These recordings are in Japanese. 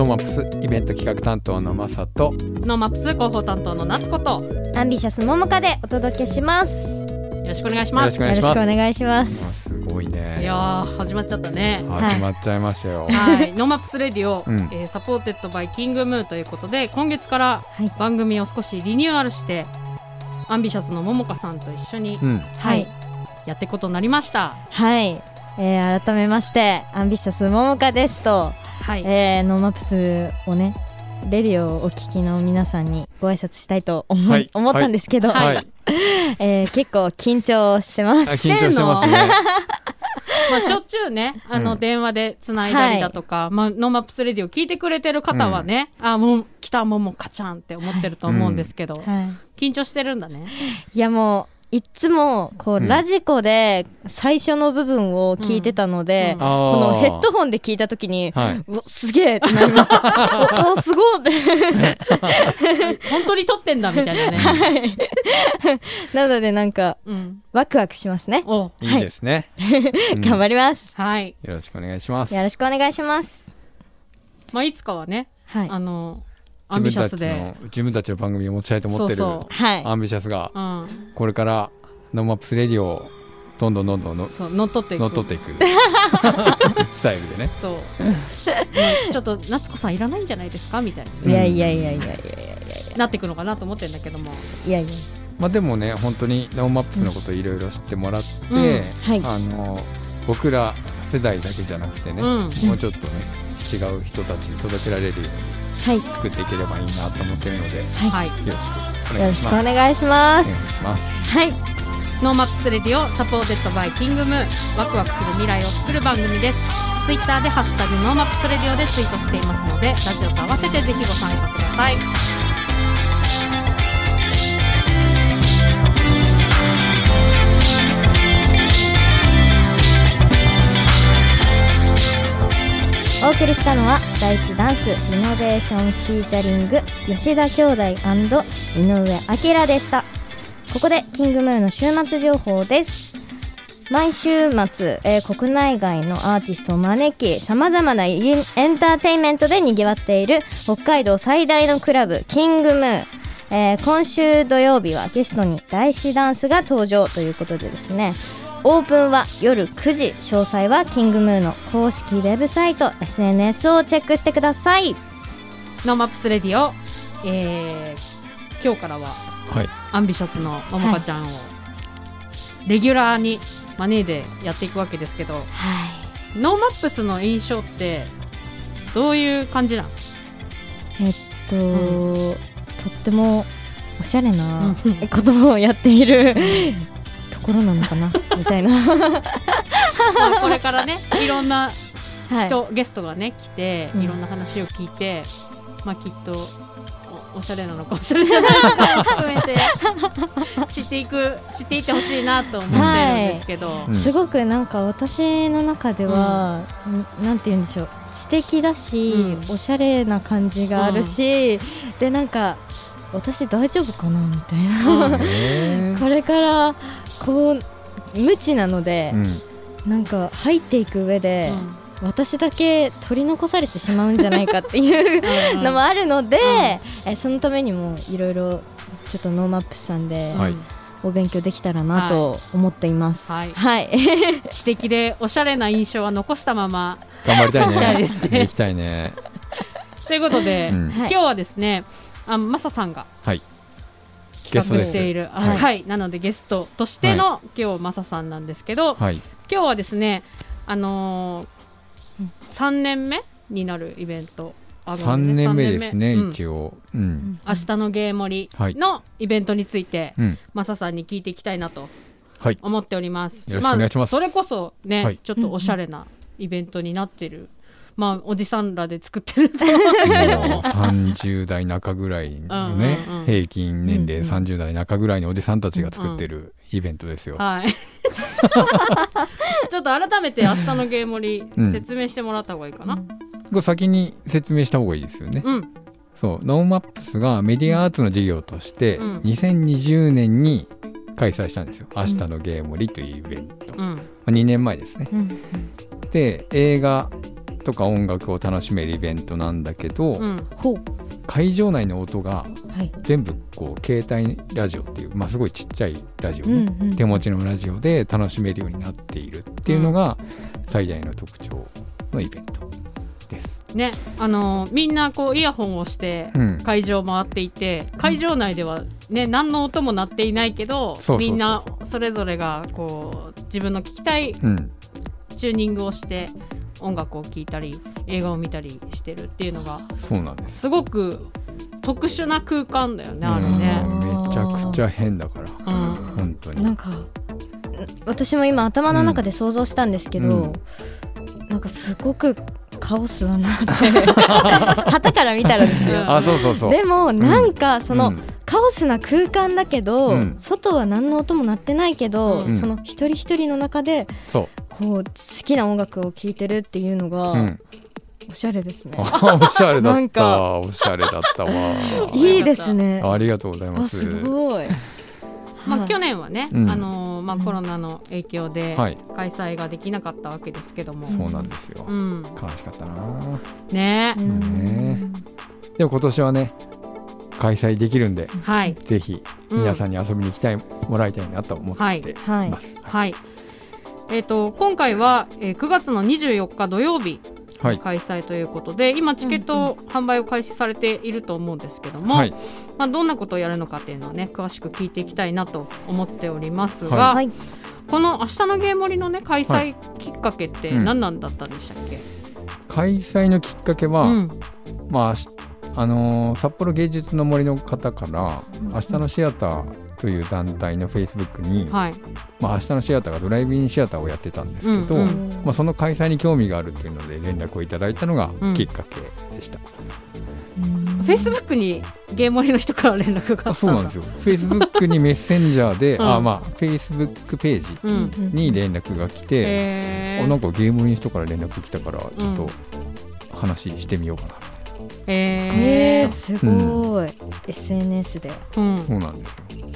NoMaps イベント企画担当のマサと NoMaps 広報担当の夏子とよ AMBITIOUS ももかでお届けします。よろしくお願いします。よろしくお願いします。す。すごいね。いやー始まっちゃったね。始まっちゃいましたよ、はい、 NoMaps Radio、うん。えー supported by KING XMHU ということで今月からはい番組を少しリニューアルして、 AMBITIOUS のももかさんと一緒に、うん。はい。やっていくことになりました。はい、えー、改めまして AMBITIOUS ももかですと、はい、えー、 NoMaps をねレディオをお聞きの皆さんにご挨拶したいと思,、はい。思ったんですけど、はい。はい。えー、結構緊張してまあす。緊張してますね。まあしょっちゅうねあの、うん。電話でつないだりだとか、まあ、 NoMaps Radio 聞いてくれてる方はね、あもう来たももかちゃんって思ってると思うんですけど、はい、緊張してるんだね。いやもういっつもこう、うん。ラジコで最初の部分を聞いてたので、このヘッドホンで聞いた時に、はい。うわすげえってなりました。おおすごいって。本当に撮ってんだみたいなね、なのでなんかうん、ワクワクしますね。お。いいですね、うん。頑張ります。はい、よろしくお願いします。よろしくお願いします。まあ、いつかはねはい。あのアンビシャスで。自分たちの番組を持ちたいと思ってる。 AMBITIOUS がうん、これから NoMaps Radio をどんどんどんどんの乗っ取っていく。乗っ取っていく。スタイルでね。そう、まあちょっと夏子さんいらないんじゃないですか？みたいにいやいやいやいやいやいなっていくのかなと思ってるんだけども。やいやいや。まあでもね本当に NoMaps のこといろいろ知ってもらって、うん。はい。あの僕ら世代だけじゃなくてね、うん。もうちょっとね違う人たちに届けられるようにはい。作っていければいいなと思ってるのでよはいろしくおよろしく願いします。お願いしまおす。願いしますはい。 NoMaps Radio supported by KING XMHU ワクワクする未来を作る番組ですツイッターでハッシュタグ NoMaps Radio でツイートしていますのでラジオと合わせてぜひご参加くださいお送りしたのは DAISHI DANCE リノベーション featuring 吉田兄弟井上明でした。ここで KING XMHU の週末情報です。毎週末、えー国内外のアーティストを招きさまざまなエンターテインメントでにぎわっている北海道最大のクラブ KING XMHU、えー今週土曜日はゲストに DAISHI DANCE が登場ということでですね。オープンは夜9時詳細は KING XMHU の公式ウェブサイト SNS をチェックしてください。 NoMaps Radio、えー今日からははい。 AMBITIOUS のももかちゃんをレギュラーに招いでやっていくわけですけどはい。 NoMaps の印象ってどういう感じなの？えっと、うとってもおしゃれなうん。ことをやっているところなのかな？みたいな、まあこれからねいろんなはい、人、ゲストがね来てうん。いろんな話を聞いて、まあきっとおおしゃれなのかおしゃれじゃないのかも含めて知っていく知っていってほしいなと思ってるんですけど、うん。すごくなんか私の中では、ん。なんて言うんでしょう。知的だし、うん。おしゃれな感じがあるし、でなんか私大丈夫かな？みたいな、これからこう無知なのでー、うん。なんか入っていく上で、私だけ取り残されてしまうんじゃないかっていううんのもあるので、えそのためにもいろいろちょっと NoMaps さんではい。お勉強できたらなと思っています。はい。はい、知的でおしゃれな印象は残したまま頑張りたいね。行きたいですね。行きたいね。ということで、うん。はい。今日はですねあマサさんがはい企画している。あはい。はい、なのでゲストとしての、今日マサさんなんですけど、はい。今日はですねあのー、3年目になるイベント。あるの三で年目ですねうん。一応。うん。明日のゲー盛はい。りのイベントについて、うん。マサさんに聞いていきたいなとはい。思っております。よろしくお願いします。あ、それこそね、はい。ちょっとおしゃれなイベントになってる、まあおじさんらで作ってると。思うけどもうも。30代中ぐらいのね。うんうんうん。平均年齢うんうん。30代中ぐらいのおじさんたちが作ってるイベントですよ。はい。ちょっと改めて明日のゲー盛り、うん。説明してもらった方がいいかな。これ先に説明した方がいいですよね。うん。そう。 NoMaps がメディアアーツの事業としてうん。2020年に開催したんですよ「明日のゲームリ」というイベント、まうん。あ2年前ですね。うん。で映画とか音楽を楽しめるイベントなんだけど、うん。会場内の音がはい。全部こう携帯ラジオっていう、まあ、すごいちっちゃいラジオうね、んうん。手持ちのラジオで楽しめるようになっているっていうのが最大の特徴のイベントです。ね。あのみんなこうイヤホンをしてうん。会場を回っていて会場内ではね何の音も鳴っていないけどそうそうそうそう。みんなそれぞれがこう自分の聞きたいうん、チューニングをして音楽を聴いたり映画を見たりしてるっていうのがそうなんです。すごく特殊な空間だよねあれね。うんめちゃくちゃ変だから、うん本当に。なんか私も今頭の中で想像したんですけど、うんなんかすごくカオスだなって 旗から見たらですよ。あ、そうそうそう。でもなんかその、うんカオスな空間だけど、うん外は何の音も鳴ってないけど、うんその一人一人の中でそう。こう好きな音楽を聴いてるっていうのが、うん、おしゃれですね。あおしゃれだなんった。かおしゃれだったわ。いいですね。ありがとうございます。あすごい。まあ、はい去年はね、うんあのーまあ、コロナの影響ではい開催ができなかったわけですけども、そうなんですよ。うん、悲しかったな。ねう、んねでも今年はね、開催できるんで、はい、ぜひ皆さんに遊びに来たい、もらいたいなと思っていはいます。はい。えっ、と今回は、えー9月の24日土曜日はい。開催ということで、今チケット販売を開始されていると思うんですけども、はい。まあどんなことをやるのかっていうのはね詳しく聞いていきたいなと思っておりますが、ははい。この明日のゲームリのね開催きっかけってうん何なんだったんでしたっけ？開催のきっかけは、うんまあしあのー札幌芸術の森の方から「明日のシアター」という団体のフェイスブックに、はい。まあ、明日のシアターがドライブインシアターをやってたんですけど、うんうん。まあ、その開催に興味があるというので連絡をいただいたのがうん。きっかけでした、フェイスブックにゲームリの人から連絡があったあそうなんですよ。フェイスブックにメッセンジャーで、うん。あまあフェイスブックページうん。に連絡が来て、えあなんかゲームの人から連絡来たからちょっと話してみようかな、ええー、すごい、SNS で。うん。そうなんですよ。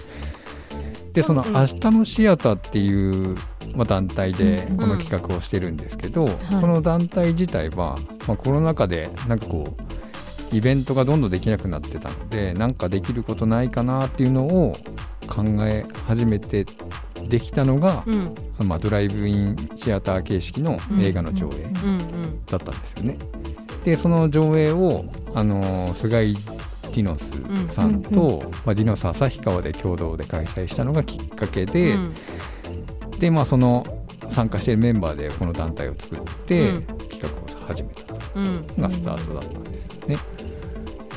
でその「うん。明日のシアター」っていう、まあ、団体でうん。この企画をしてるんですけど、い。その団体自体は、まあ、コロナ禍でなんかこうイベントがどんどんできなくなってたのでなんかできることないかなっていうのを考え始めてできたのが、うん。まあ、ドライブインシアター形式の映画の上映うん。うん。うん。だったんでその上映を、あのー菅井ディノスさんと、うんまあ、ディノス旭川で共同で開催したのがきっかけで、うん。でまあその参加しているメンバーでこの団体を作って、うん。企画を始めたうんのがスタートだったんですよね。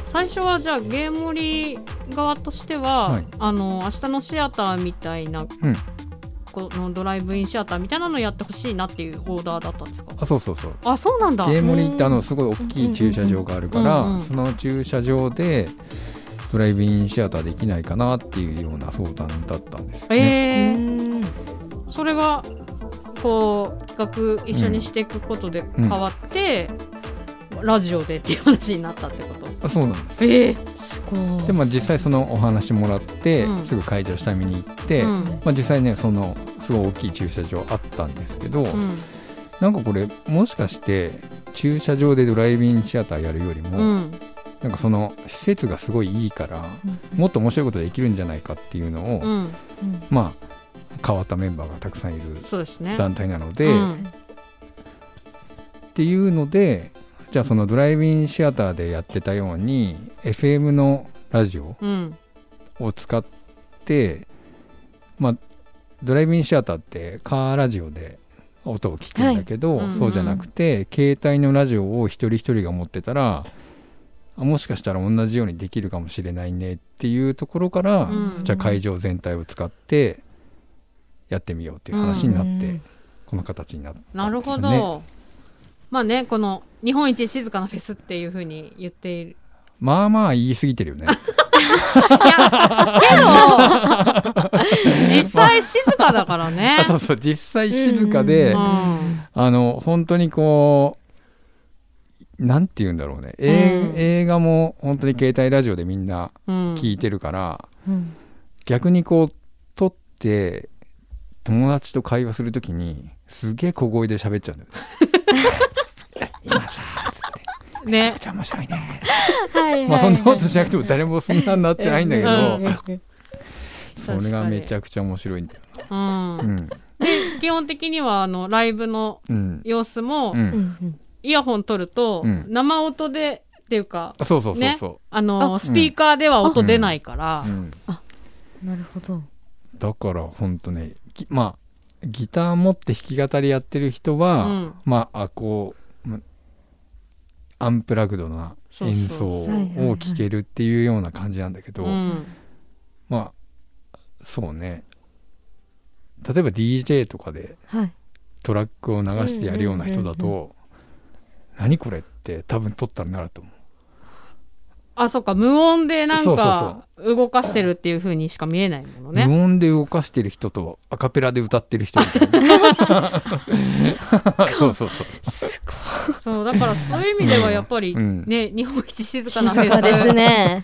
最初はじゃあゲームリ側としては、はい。あの明日のシアターみたいな、うんこのドライブインシアターみたいなのやってほしいなっていうオーダーだったんですか？あそうそうそう。あそうなんだ。ゲームリってあのすごい大きい駐車場があるから、うんうんその駐車場でドライブインシアターできないかなっていうような相談だったんですよね。えー。それがこう企画一緒にしていくことで変わって、ラジオでっていう話になったってこと？あそうなんです。ええすごい。でも実際そのお話もらって、うん。すぐ会場下見に行って、うん。まあ、実際ねそのすごい大きい駐車場あったんですけど、うん。なんかこれもしかして駐車場でドライブインシアターやるよりも、うん。なんかその施設がすごいいいから、もっと面白いことできるんじゃないかっていうのを、うん。まあ変わったメンバーがたくさんいる団体なので、うん。っていうのでじゃあそのドライブインシアターでやってたように FM のラジオうんを使ってまあドライブインシアターってカーラジオで音を聞くんだけど、はいうんそうじゃなくて、携帯のラジオを一人一人が持ってたらあもしかしたら同じようにできるかもしれないねっていうところから、うんじゃあ会場全体を使ってやってみようっていう話になって、うんこの形になったんですよね。なるほど。まあね、この日本一静かなフェスっていうふうに言っている。まあまあ言い過ぎてるよね。いや、けど、実際静かだからねあ。そうそう実際静かで、うんあの本当にこうなんて言うんだろうね、えうん映画も本当に携帯ラジオでみんなうん聞いてるから、うん逆にこう撮っって友達と会話するときにすげえ小声で喋っちゃうんだよ 今さーっつって。ね。めちゃくちゃ面白いね。はいはいはいまあそんなことしなくても誰もそんなになってないんだけうどんそれがめちゃくちゃ面白いんだようん。うん。で基本的にはあのライブのうん。様子も、うん。うんうんイヤホン取ると、うん。生音でっていうかあそうそうそう。ね。そあのあスピーカーでは音出ないから、う、うん、なるほど。だからほんとねぎまあギター持って弾き語りやってる人は、うん。まああこうまアンプラグドな演奏を聴けるっていうような感じなんだけど、うん。まあそうね。例えば DJ とかではい。トラックを流してやるような人だと「何これ?」って多分撮ったらなると思う。あそっか無音でなんか動かしてるっていう風にしか見えないものね。無音で動かしてる人とアカペラで歌ってる人みたいな。そうそうそうそう。だからそういう意味ではやっぱりうん。ね、日本一静か静かなフェスですね。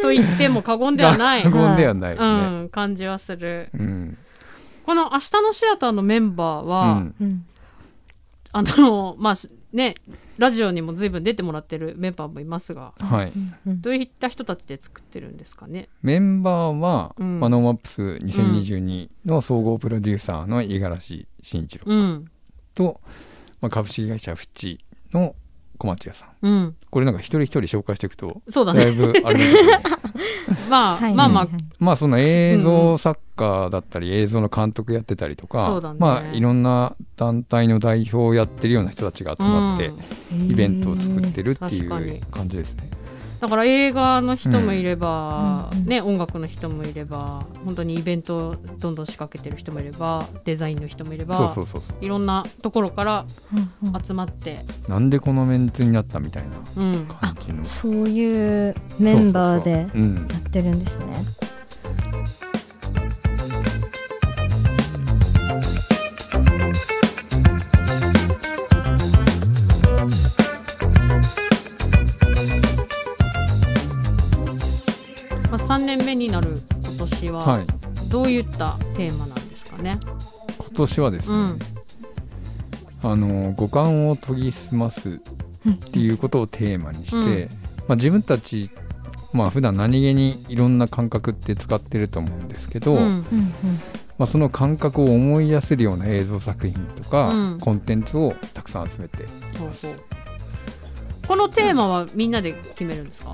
と言っても過言ではない、過言ではないようね。ん、感じはする。うん。この「明日のシアター」のメンバーうは、ん。うん。あのまあねラジオにも随分出てもらってるメンバーもいますがはい、うんどういった人たちで作ってるんですかね？メンバーは、うん。まあ NoMaps 2022の総合プロデューサーの五十嵐慎一郎うん。と、まあ、株式会社フチの小町屋さん。うん。これなんか一人一人紹介していくとそうだね。だいぶあれだけど。ね まあ、はいまあまあ、まあその映像作家だったり映像の監督やってたりとか、そうだねまあいろんな団体の代表をやってるような人たちが集まってうんイベントを作ってるっていう感じですね。だから映画の人もいれば、うん。うんね、音楽の人もいれば本当にイベントをどんどん仕掛けてる人もいればデザインの人もいればそうそうそうそいろんなところからうんうん。集まって、うなんでこのメンツになったみたいなうん、感じの。そういうメンバーでそうそうそう。うん。やってるんですね。まあ、3年目になる今年ははい。どういったテーマなんですかね？今年はですね、うん。あの五感を研ぎ澄ますっていうことをテーマにして、うん。まあ、自分たちまあ普段何気にいろんな感覚って使ってると思うんですけど、うん。うんうんまあ、その感覚を思い出せるような映像作品とか、うん。コンテンツをたくさん集めてそうそう。このテーマはみんなで決めるんですか、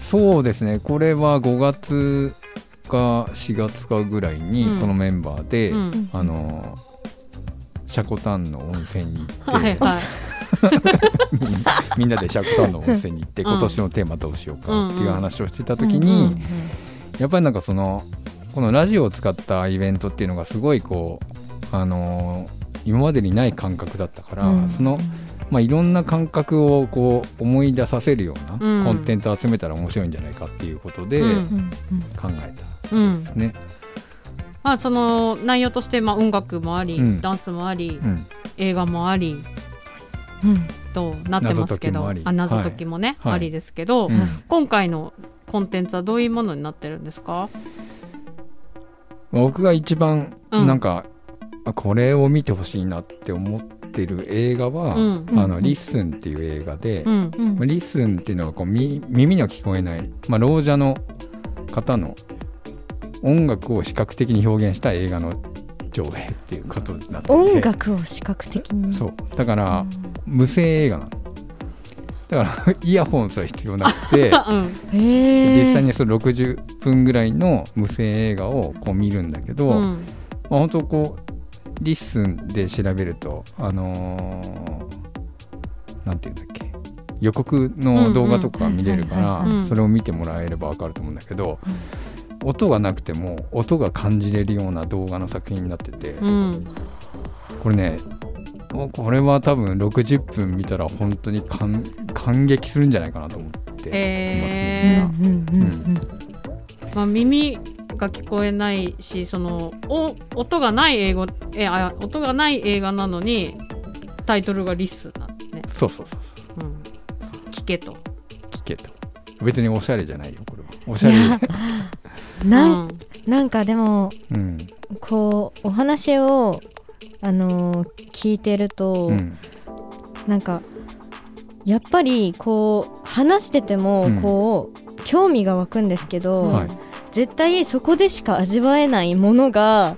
そうですね。これは5月か4月かぐらいにうん。このメンバーで、うん。あのシャコタンの温泉に行って、はいはい。みんなでシャコタンの温泉に行って、うん。今年のテーマどうしようかっていう話をしてた時うんに、うん。やっぱりなんかそのこのラジオを使ったイベントっていうのがすごいこうあのー今までにない感覚だったから、うん。その、まあ、いろんな感覚をこう思い出させるよううん。なコンテンツを集めたら面白いんじゃないかっていうことで考えたうんですね。まあ、その内容としてまあ音楽もあり、うん。ダンスもあり、うん。映画もありうんとなってますけど謎解きもあ謎解きもね、はい。ありですけど、うん。今回のコンテンツはどういうものになってるんですか僕が一番うんなんか、あこれを見てほしいなって思ってる映画は「うんあのうん LISTEN」っていう映画で、うんうん。まあ LISTEN っていうのはこうみ耳には聞こえない、まあ、ろう者の方の音楽を視覚的に表現した映画の上映っていうことになってて音楽を視覚的に？そう。だから無声映画なのだ。から イヤホンすら必要なくて うん。実際にその60分ぐらいの無声映画をこう見るんだけど、うん。まあ、本当こうリッスンで調べるとあのーなんていうんだっけ予告の動画とか見れるからそれを見てもらえれば分かると思うんだけど、音がなくても音が感じれるような動画の作品になってて、うん。これねこれは多分60分見たら本当に感感激するんじゃないかなと思ってますね。へーうんうんうん。うん。まあ、耳が聞こえないしそのお音がない英語えあ音がない映画なのにタイトルがリスなんですね、そうそうそうそう。うん、聞けと、聞けと。別におしゃれじゃないよこれは。おしゃれ。なんうん。なんかでもうん。こうお話をあのー聞いてると、うん。なんかやっぱりこう話しててもうん。こう、興味が湧くんですけど、うんはい絶対そこでしか味わえないものが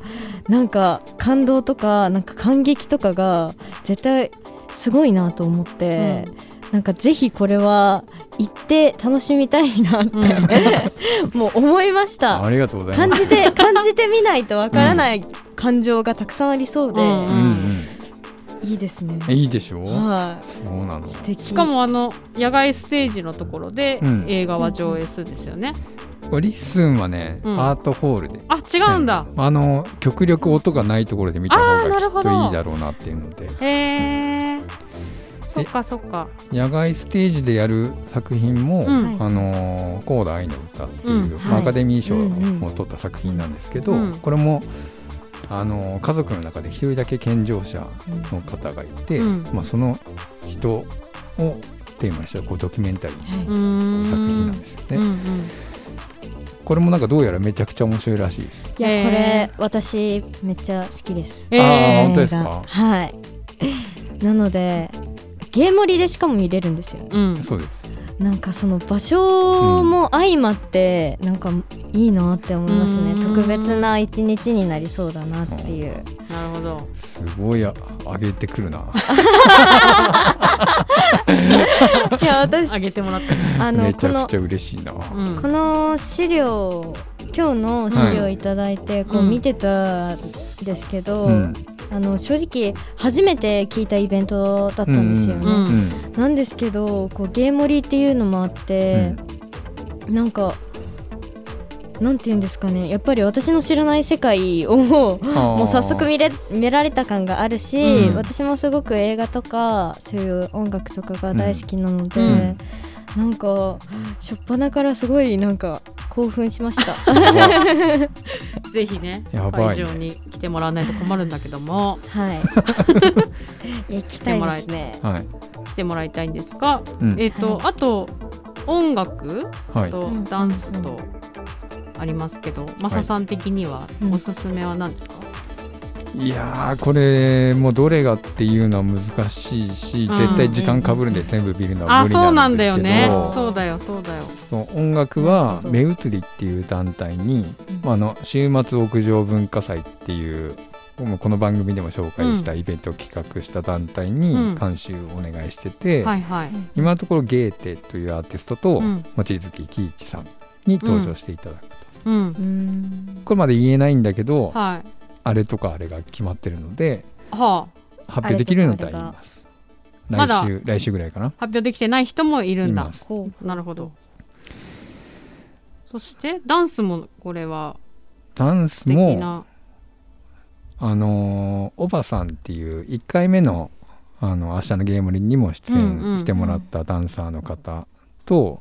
なんか感動とかなんか感激とかが絶対すごいなと思って、なんかぜひこれは行って楽しみたいなって、もう思いました。ありがとうございます。感じて感じてみないとわからない感情がたくさんありそうで、うんうんうん。いいですね。いいでしょ？はい、そうなの。しかもあの野外ステージのところでうん。映画は上映するんですよね。これリッスンはね、うん。アートホールで。あ違うんだ。あの極力音がないところで見た方がきっといいだろうなっていうので。へえ。そっかそっか。野外ステージでやる作品も「うん。あのーコーダ愛の歌」っていう、うん。まあアカデミー賞はいうんうん。を取った作品なんですけど、うん。これも、あのー家族の中で一人だけ健常者の方がいて、うん。まあ、その人をテーマにしたこうドキュメンタリーうーん。作品なんですよね。これもなんかどうやらめちゃくちゃ面白いらしいです。いや、へーこれ私めっちゃ好きです。えあーー本当ですか？はい。なのでゲームリでしかも見れるんですよ。うん。そうです。なんかその場所も相まってなんかいいなって思いますね。うん特別な一日になりそうだなっていう。なるほど。すごいあ上げてくるな。いや私あげてもらった。あのめちゃくちゃ嬉しいな。うん。この資料今日の資料いただいてこううん見てたんですけど、うんあの正直初めて聞いたイベントだったんですよね。うんうんなんですけどこうゲームリっていうのもあって、なんかなんて言うんですかね。やっぱり私の知らない世界をもう早速見れ見られた感があるし、うん。私もすごく映画とかそういう音楽とかが大好きなので、うん。なんか初っ端からすごいなんか興奮しました。ぜひねやばいね会場に来てもらわないと困るんだけどもはい。行きたいですね。はい。来てもらいたいんですが、うんえっ、と、はいあと音楽はい。とうんダンスとありますけど、マサさん的にはうんおすすめは何ですか？いやーこれもうどれがっていうのは難しいし、うん絶対時間かぶるんで全部見るのはあ、無理そうなんだですけどよね。そうだよそうだよ。そう音楽は目移りっていう団体に、まあ、あの週末屋上文化祭っていうこの番組でも紹介したイベントを企画した団体にうん監修をお願いしてて。今のところゲーテというアーティストとうん望月喜一さんに登場していただくと、うん。うん。これまで言えないんだけど、はい。あれとかあれが決まってるのではあ、発表できるのだ言いますまだ来週来週ぐらいかな発表できてない人もいるんだいま。すほう。なるほど。そしてダンスもこれはダンス素敵もな。あのーおばさんっていう1回目のあの明日のゲームリにも出うんうん演してもらったダンサーの方と、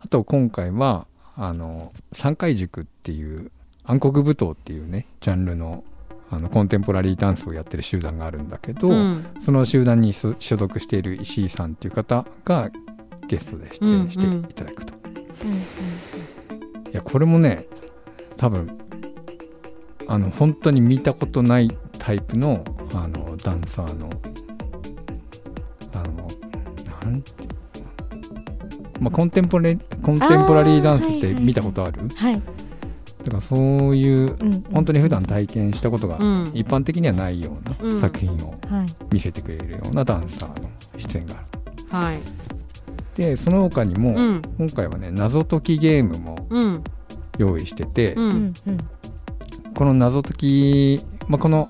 あと今回はあの三回塾っていう暗黒舞踏っていうねジャンルのあのコンテンポラリーダンスをやってる集団があるんだけど、うん。その集団に所所属している石井さんっていう方がゲストで出演していただくと、いやこれもね多分あの本当に見たことないタイプのあのダンサーのあのなんてまあコンテンポラリコンテンポラリーダンスって見たことある？はい。だからそういううん。本当に普段体験したことがうん。一般的にはないよううんな作品をはい。見せてくれるようなダンサーの出演がある。はい。でその他にも、うん。今回はね謎解きゲームもうん。用意してて、う。うんん。うん。この謎解き、まあ、この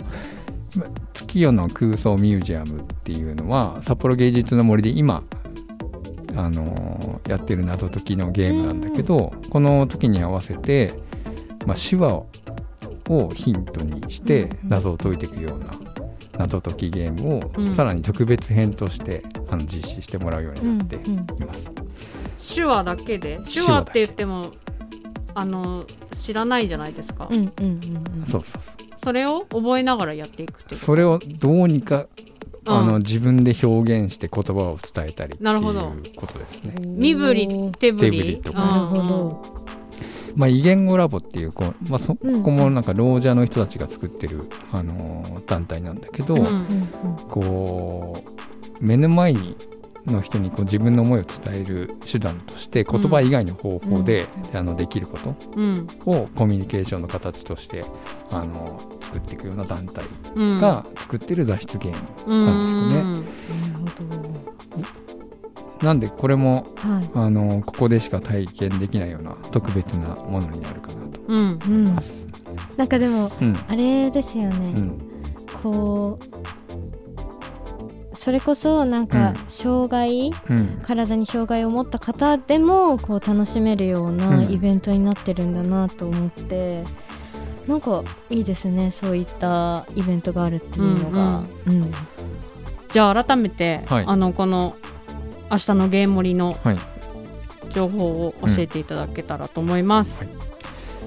ま月夜の空想ミュージアムっていうのは札幌芸術の森で今、あのーやってる謎解きのゲームなんだけど、この時に合わせて、まあ、手話ををヒントにしてうん謎を解いていくような謎解きゲームを、うんさらに特別編としてあの実施してもらうようになっていうんます。手話だけで？手話って言ってもあの知らないじゃないですか、うん。うん。うん。そうそうそうそれを覚えながらやっていくっていうそれをどうにかうんあの自分で表現して言葉を伝えたりっていうなるほどことですね。身振り手振り手振りとかなるほど。まあ、異言語ラボっていうこう、まあ、そこうん。こもなんか老者の人たちが作ってる、あのー団体なんだけど、うん。こう目の前にの人にこう自分の思いを伝える手段として言葉以外の方法で、あのできることうん。をコミュニケーションの形としてあの作っていくような団体うん。が作ってる雑誌ゲーム、うんなんですよねなんでこれもはい。あのここでしか体験できないような特別なものになるかなと。うんうん。なんかでもうん。あれですようね、ん。こうそれこそなんかうん。障害、うん。体に障害を持った方でもこう楽しめるようなうん。イベントになってるんだなと思って、なんかいいですねそういったイベントがあるっていうのが、うん。じゃあ改めて、はい。あのこの明日のゲーム盛りのはい。情報を教えていただけたらと思います。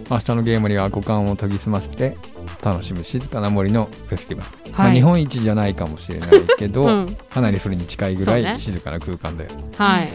明日のゲームには五感を研ぎ澄ませて楽しむ静かな森のフェスティバル、まあ、はい日本一じゃないかもしれないけど、うん。かなりそれに近いぐらい静かな空間だよ、はい、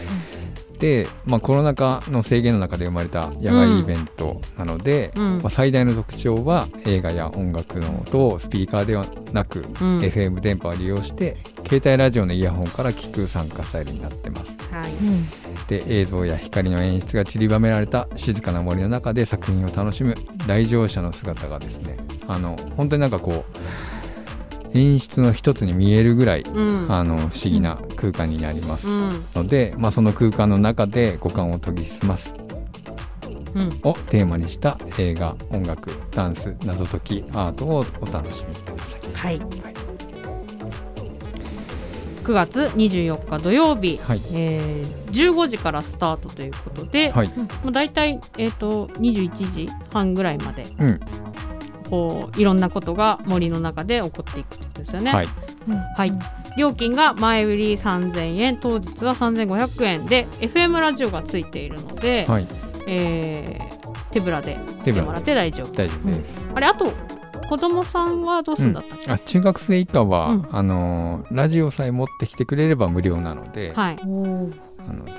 で、まあ、コロナ禍の制限の中で生まれた野外イベントなので、うん。まあ、最大の特徴は映画や音楽の音をスピーカーではなく、うん。FM 電波を利用して携帯ラジオのイヤホンから聞く参加スタイルになってます。はい。うんで映像や光の演出が散りばめられた静かな森の中で作品を楽しむ来場者の姿がですねあの本当になんかこう演出の一つに見えるぐらい、うん。あの不思議な空間になります。うん。ので、まあ、その空間の中で五感を研ぎ澄ます。うん。をテーマにした映画音楽ダンス謎解きアートをお楽しみください。はい。9月24日土曜日、はい。えー15時からスタートということで、はい、まあ、大体、えー、と21時半ぐらいまでうんこういろんなことが森の中で起こっていくってことですよね。はい。はい。料金が前売り3000円当日は3500円で FM ラジオがついているので、はい、えー手ぶらで来てもらって大丈夫。大丈夫です。あれあと子供さんはどうするんだったっけ、あ中学生以下は、うん。あのーラジオさえ持ってきてくれれば無料なので、はい、あの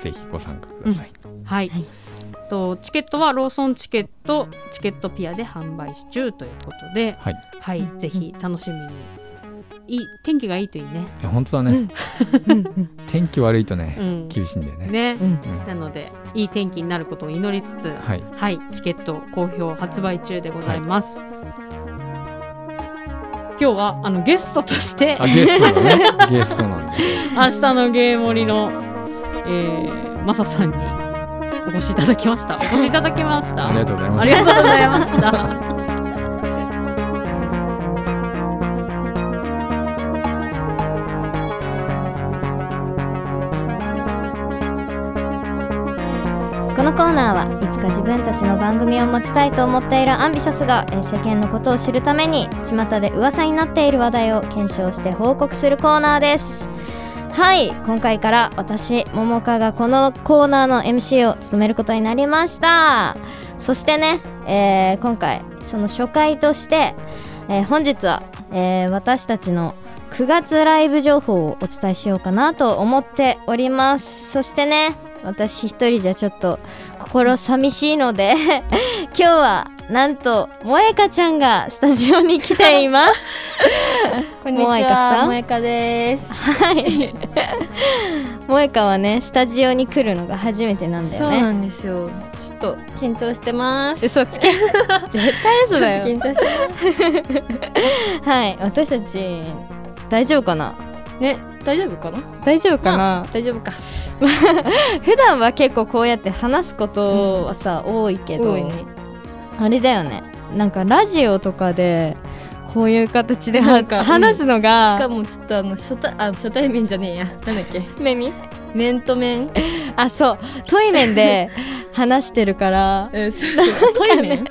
ぜひご参加ください。はいとチケットはローソンチケットチケットピアで販売中ということで、はい、はい、ぜひ楽しみに。いい天気がいいといいね。いや本当だね、天気悪いとね、うん。厳しいんだよね。ね。うん。うんなのでいい天気になることを祈りつつ、はい、はい、チケット好評発売中でございます。今日はあのゲストとしてあゲストだね。ゲストなんで。明日のゲームリの、えー、マサさんにお越しいただきました。お越しいただきました。ありがとうございまあす。りがとうございました。このコーナーはいつか自分たちの番組を持ちたいと思っているアンビシャスがえー世間のことを知るために巷で噂になっている話題を検証して報告するコーナーですはい今回から私桃香がこのコーナーの MC を務めることになりました。そしてね、えー今回その初回として、えー本日は、えー私たちの9月ライブ情報をお伝えしようかなと思っております。そしてね私一人じゃちょっと心寂しいので 今日はなんと萌香ちゃんがスタジオに来ています こんにち萌香さは、ん萌香です。はい 萌香はねスタジオに来るのが初めてなんだよねそうなんですよ。ちょっと緊張してます。嘘つけ 絶対嘘だよ緊張してはい私たち大丈夫かな？ね、大丈夫かな？大丈夫かな？大丈夫か。普段は結構こうやって話すことはさ、多いけどね。あれだよねなんかラジオとかでこういう形でなんか話すのしが、かもちょっとあの初対あ初対面じゃねえや。なんだっけ？何？面と面？あそう対面で話してるから えそうそう。トイメン？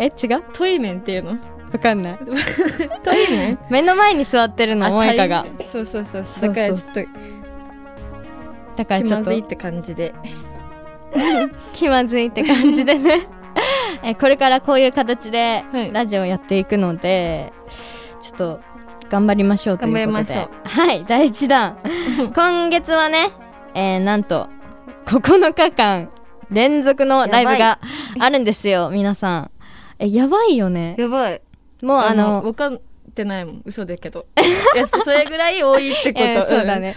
え違う？トイメンっていうの？わかんない トイメン？目の前に座ってるのあ萌香が対そうそうそう。だからちょっとだから気ちょっとまずいって感じで。気まずいって感じでね えこれからこういう形ではい。ラジオをやっていくので、ちょっと頑張りましょうということで。はい第1弾。今月はね、えーなんと9日間連続のライブがあるんですよ皆さん。えやばいよね。やばい。もうあの分かってないもん。嘘だけど。いやそれぐらい多いってこと、えーそうだね。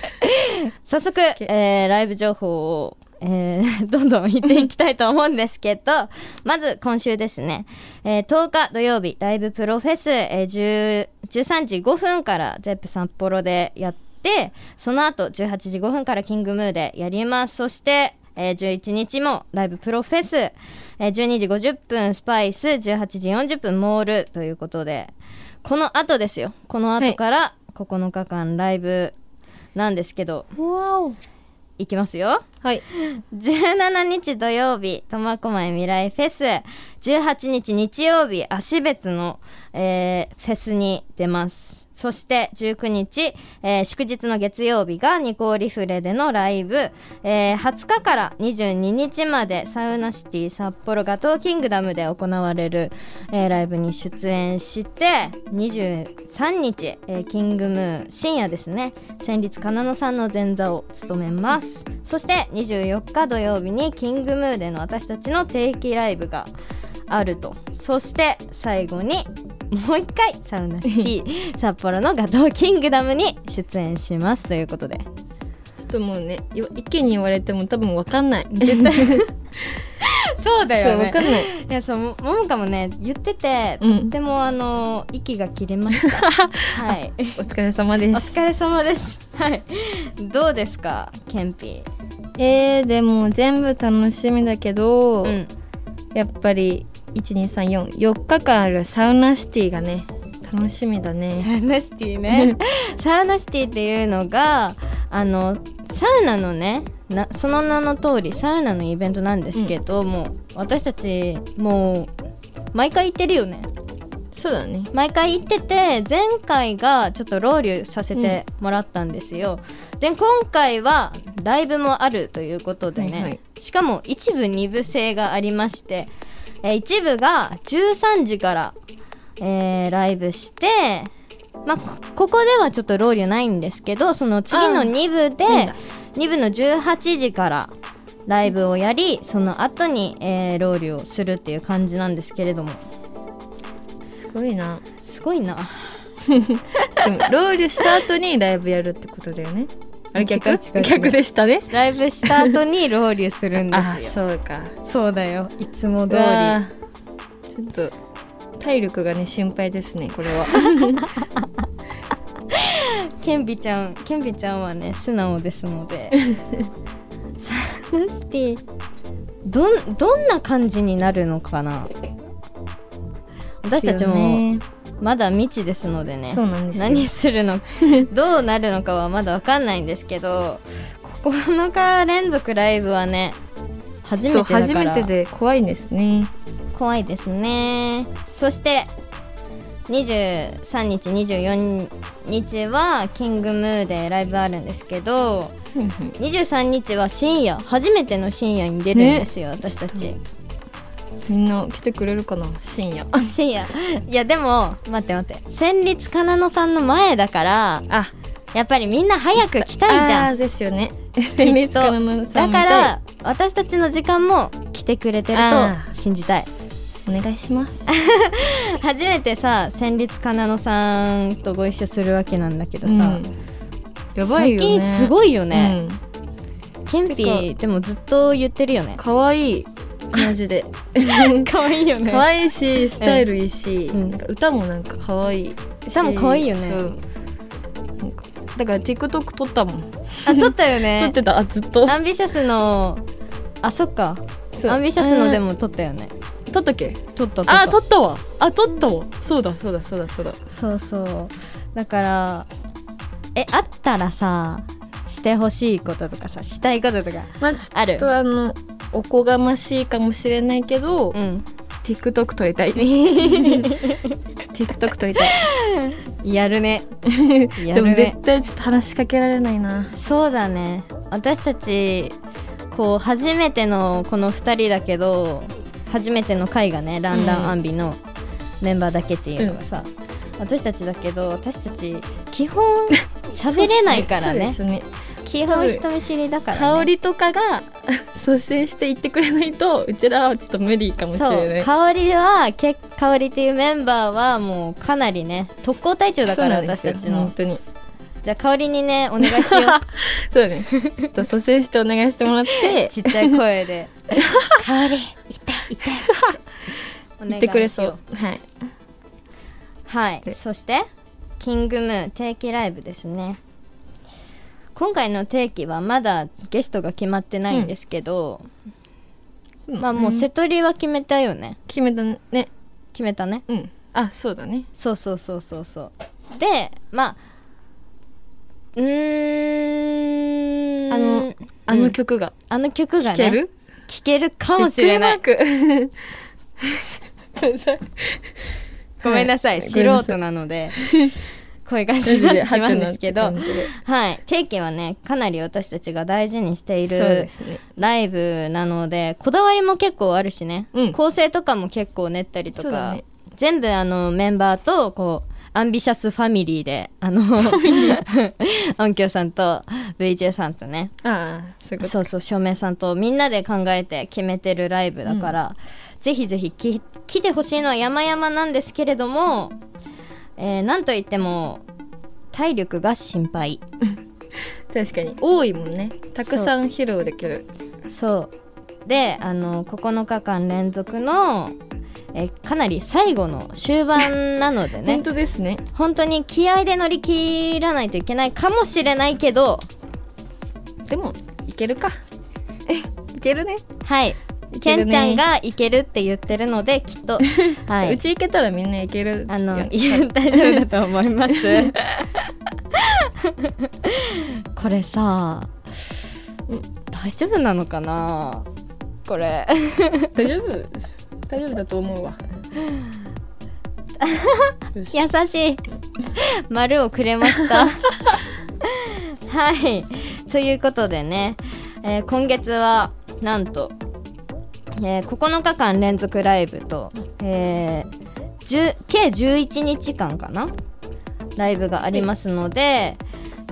早速、えーライブ情報を、えーどんどん言っていきたいと思うんですけど まず今週ですね、えー10日土曜日ライブプロフェス、えー10 13時5分からゼップ札幌でやってその後18時5分からキングムーでやります。そしてえー11日もライブプロフェス、えー12時50分スパイス18時40分モールということでこの後ですよ。この後から9日間ライブなんですけど、いきますよ。はい。17日土曜日苫小牧未来フェス。18日日曜日足別の、えーフェスに出ますそして19日、えー祝日の月曜日がニコリフレでのライブ、えー20日から22日までサウナシティ札幌ガトーキングダムで行われる、えーライブに出演して23日、えーキングムーン深夜ですね。戦慄かなのさんの前座を務めます。そして24日土曜日にキングムーでの私たちの定期ライブがあると。そして最後にもう一回サウナシティ 札幌のガトーキングダムに出演しますということで。ちょっともうねよ一気に言われても多分分かんない。絶対。そうだそう分かんない。いやそうもももかもね言っててとうん。っても、あの息が切れました。はい。お疲れ様でおす疲れ様です。はい。どうですかケンピ？えー、でも全部楽しみだけど、うん。やっぱり12344日間あるサウナシティがね楽しみだね。サウナシティね。サウナシティっていうのがあのサウナのねなその名の通りサウナのイベントなんですけど、もう私たちもう毎回行ってるよね。そうだね。毎回行ってて前回がちょっとロウリュさせてもらったんですよ、で今回はライブもあるということでね、はいはい。しかも一部二部制がありまして、えー一部が13時から、えーライブしてまあこここではちょっとロウリュないんですけどその次の2部でいいんだ。2部の18時からライブをやりその後に、えーロウリュをするっていう感じなんですけれども。すごいな。すごいな。でもロウリュした後にライブやるってことだよねあれ逆逆でしたね。ライブした後にロウリュするんであすよ。そうか。そうだよ。いつも通り。ちょっと体力がね心配ですねこれは。ケンビちゃんケンビちゃんはね素直ですので。サウナシティ。どんどんな感じになるのかな？私たちもねまだ未知ですのでね。そうなんですよ。何するの どうなるのかはまだわかんないんですけど9日連続ライブはね初めて初めてで怖いですね。怖いですね。そして23日24日はキングムーでライブあるんですけど23日は深夜初めての深夜に出るんですよ、私たちみんな来てくれるかな？深夜。深夜。いやでも待って待って。戦慄かなのさんの前だからあ。やっぱりみんな早く来たいじゃん。ですよね。だから私たちの時間も来てくれてるあと信じたい。お願いします。初めてさ戦慄かなのさんとご一緒するわけなんだけどさ、うん。やばいよね。最近すごいよね、うん。ケンピーでもずっと言ってるよね。可愛いマジで。可愛いよ可愛いしスタイルいいし、うん。なんか歌もなんか可愛いし。歌も可愛いよね。そう。なんかだから TikTok 撮ったもん。あ撮ったよ 撮ねってたあずっと。アンビシャスのあそっか。アンビシャスのでも撮ったよね。撮ったっけ？撮ったあ撮った。わ。あ撮ったわ。そうだそうだそうだそうだ。そうそう。だからえあったらさしてほしいこととかさしたいこととかまあちある？あのおこがましいかもしれないけど、うん。TikTok 撮りたい。TikTok 撮りたい。やるね。やでも絶対ちょっと話しかけられないな。そうだね。私たちこう初めてのこの2人だけど初めての回がねランダンアンビのメンバーだけっていうのがさ、私たちだけど私たち基本喋れないからね。そうですよね基基本人見知りだから、ね、香りとかが率先して言ってくれないとうちらはちょっと無理かもしれそう。ない香りはけ香りっていうメンバーはもうかなりね特攻隊長だから私たちの。本当に。じゃあ香りにねお願いしよう。そうだね。ちょっと率先してお願いしてもらって。ちっちゃい声で。香り痛い痛い。お願い言ってくれそう。はい。はい。でそしてキングムーン定期ライブですね今回の定期はまだゲストが決まってないんですけど、まあもう瀬戸りは決めたよね。決めたね。決めたね。うん。あそうだね。そうそうそうそうそう。でまあうーん。あのあの曲が。あの曲がね聴ける？聴けるかもしれない。ごめんなさい、はい。素人なのでこういう感じになってしまうんですけどはい。定期はねかなり私たちが大事にしているライブなのでこだわりも結構あるしね、うん。構成とかも結構練ったりとか、ね。全部あのメンバーとこうアンビシャスファミリーであの 音響さんと VJ さんとね。ああそうそう照明さんとみんなで考えて決めてるライブだから、ぜひぜひき来てほしいのは山々なんですけれども、えーなんといっても体力が心配。確かに。多いもんね。たくさん披露できる。そう。であの9日間連続の、えーかなり最後の終盤なのでね。本当ですね。本当に気合で乗り切らないといけないかもしれないけど。でもいけるか。えいけるね。はいいけるねケンちゃんがいけるって言ってるのできっと。はういち行けたらみんないけるあの大丈夫だと思います。これさうん大丈夫なのかな？これ。大丈夫大丈夫だと思うわ。優しい。丸をくれました。はい。ということでね、えー今月はなんと、えー9日間連続ライブと、えー10計11日間かな？ライブがありますので、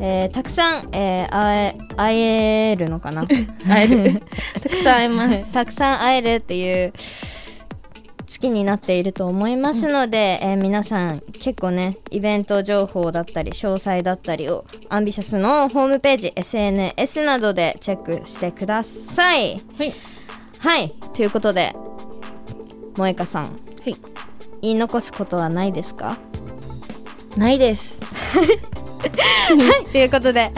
えーたくさん、えー会えるのかな？会える。たくさん会えます。たくさん会えるっていう月になっていると思いますので、えー皆さん結構ねイベント情報だったり詳細だったりをアンビシャスのホームページ SNS などでチェックしてください。はいはい。ということで萌香さん。はい。言い残すことはないですか？ないです。ということで、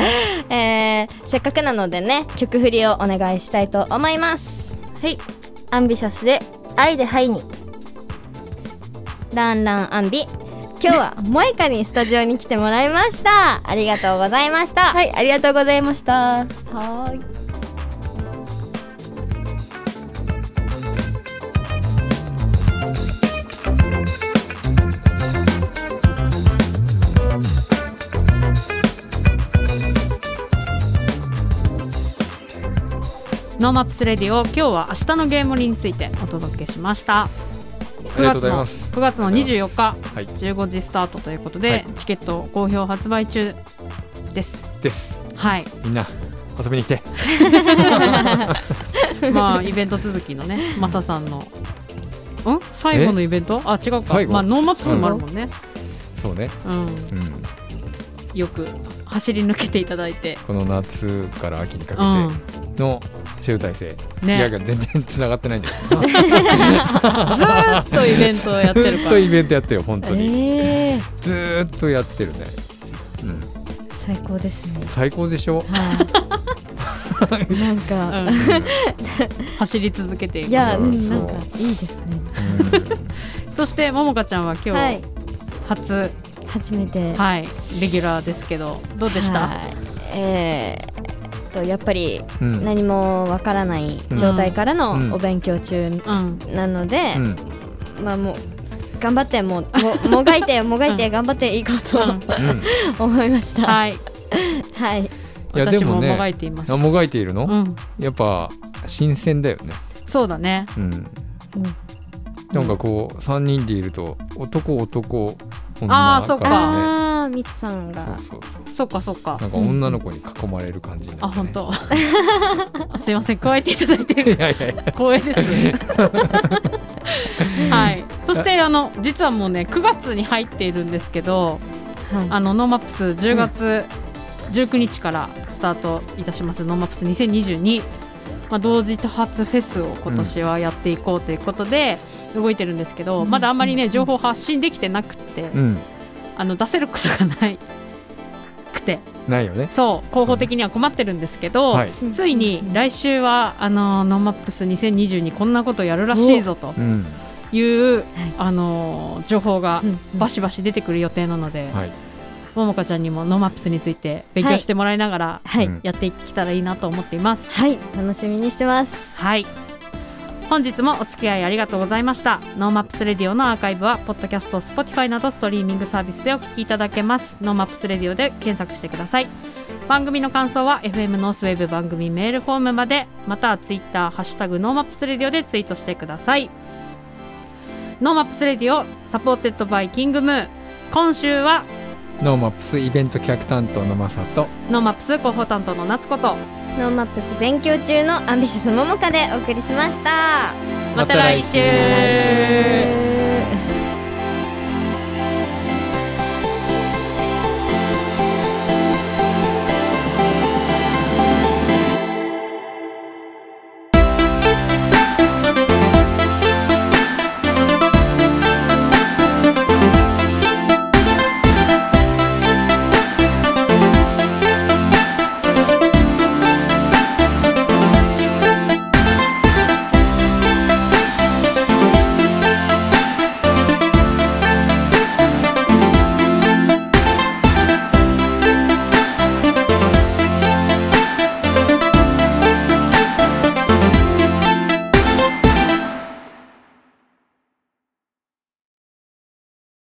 えーせっかくなのでね曲振りをお願いしたいと思います。はい。アンビシャスで愛でハイに。ランランアンビ。今日は 萌香にスタジオに来てもらいました。ありがとうございました。はいありがとうございました。はーいノーマップスレディオ今日は明日のゲームリについてお届けしました。ありがとうございます。9月の24日はい。15時スタートということで、はい。チケット好評発売中です。です。はい。みんな遊びに来て。まあイベント続きのねマサさんの。ん？最後のイベント？あ違うか。まあノーマップスもあるもんね。そうね、うん。うん、よく走り抜けていただいて。この夏から秋にかうんけての集大成、いねやいや全然つながってないんだけど ずーっとイベントをやってるから。ずっとイベントやってよ本当に、えー、ずーっとやってるね、うん、最高ですね。最高でしょ、はい。なんか、うん。うん走り続けていく。いや、そうう。んなんかいいですね。そしてももかちゃんは今はい日初、はい。初。めて。レギュラーですけどどうでした、はい。えーえっとやっぱりうん。何もわからない状態からうん。のお勉強中うん。なので、うん。まあもう頑張ってもうももがいて もがいて頑張っていこうと、思いました。はい。はい。いや私もでもねもがいています、あもがいているの、うん、やっぱ新鮮だよね。そうだね。うん。なんかこう3人でいると男男女あーそっかああみつさんが。そうそうそっかそっか。なんか女の子に囲まれる感じになって、ね。あ本当。あ すいません加えていただいて。いやいやいや。光栄です。はい。そしてあの実はもうね9月に入っているんですけどはい。あのノーマップス10月19日からスタートいたします、ノーマップス2022、まあ、同時多発フェスを今年はやっていこうということで動いてるんですけど、うん。まだあんまりね情報発信できてなくて、うんあの出せることがないくて。ないよね。そう広報的には困ってるんですけど、はい、ついに来週はあのノーマップス2022こんなことやるらしいぞとうん。いう、あの情報がうんバシバシ出てくる予定なので、はい。ももかちゃんにもノーマップスについて勉強してもらいながらはい、うんやっていけたらいいなと思っています。はい。楽しみにしてます。はい本日もお付き合いありがとうございました。ノーマップスレディオのアーカイブはポッドキャスト Spotify などストリーミングサービスでお聞きいただけます。ノーマップスレディオで検索してください。番組の感想は FM ノースウェーブ番組メールフォームまでまたはツイッターハッシュタグノーマップスレディオでツイートしてください。ノーマップスレディオサポーテッドバイキングムー今週はノーマップスイベント企画担当のマサとノーマップス広報担当の夏子とノーマップス勉強中のアンビシャスももかでお送りしました。また来週来週。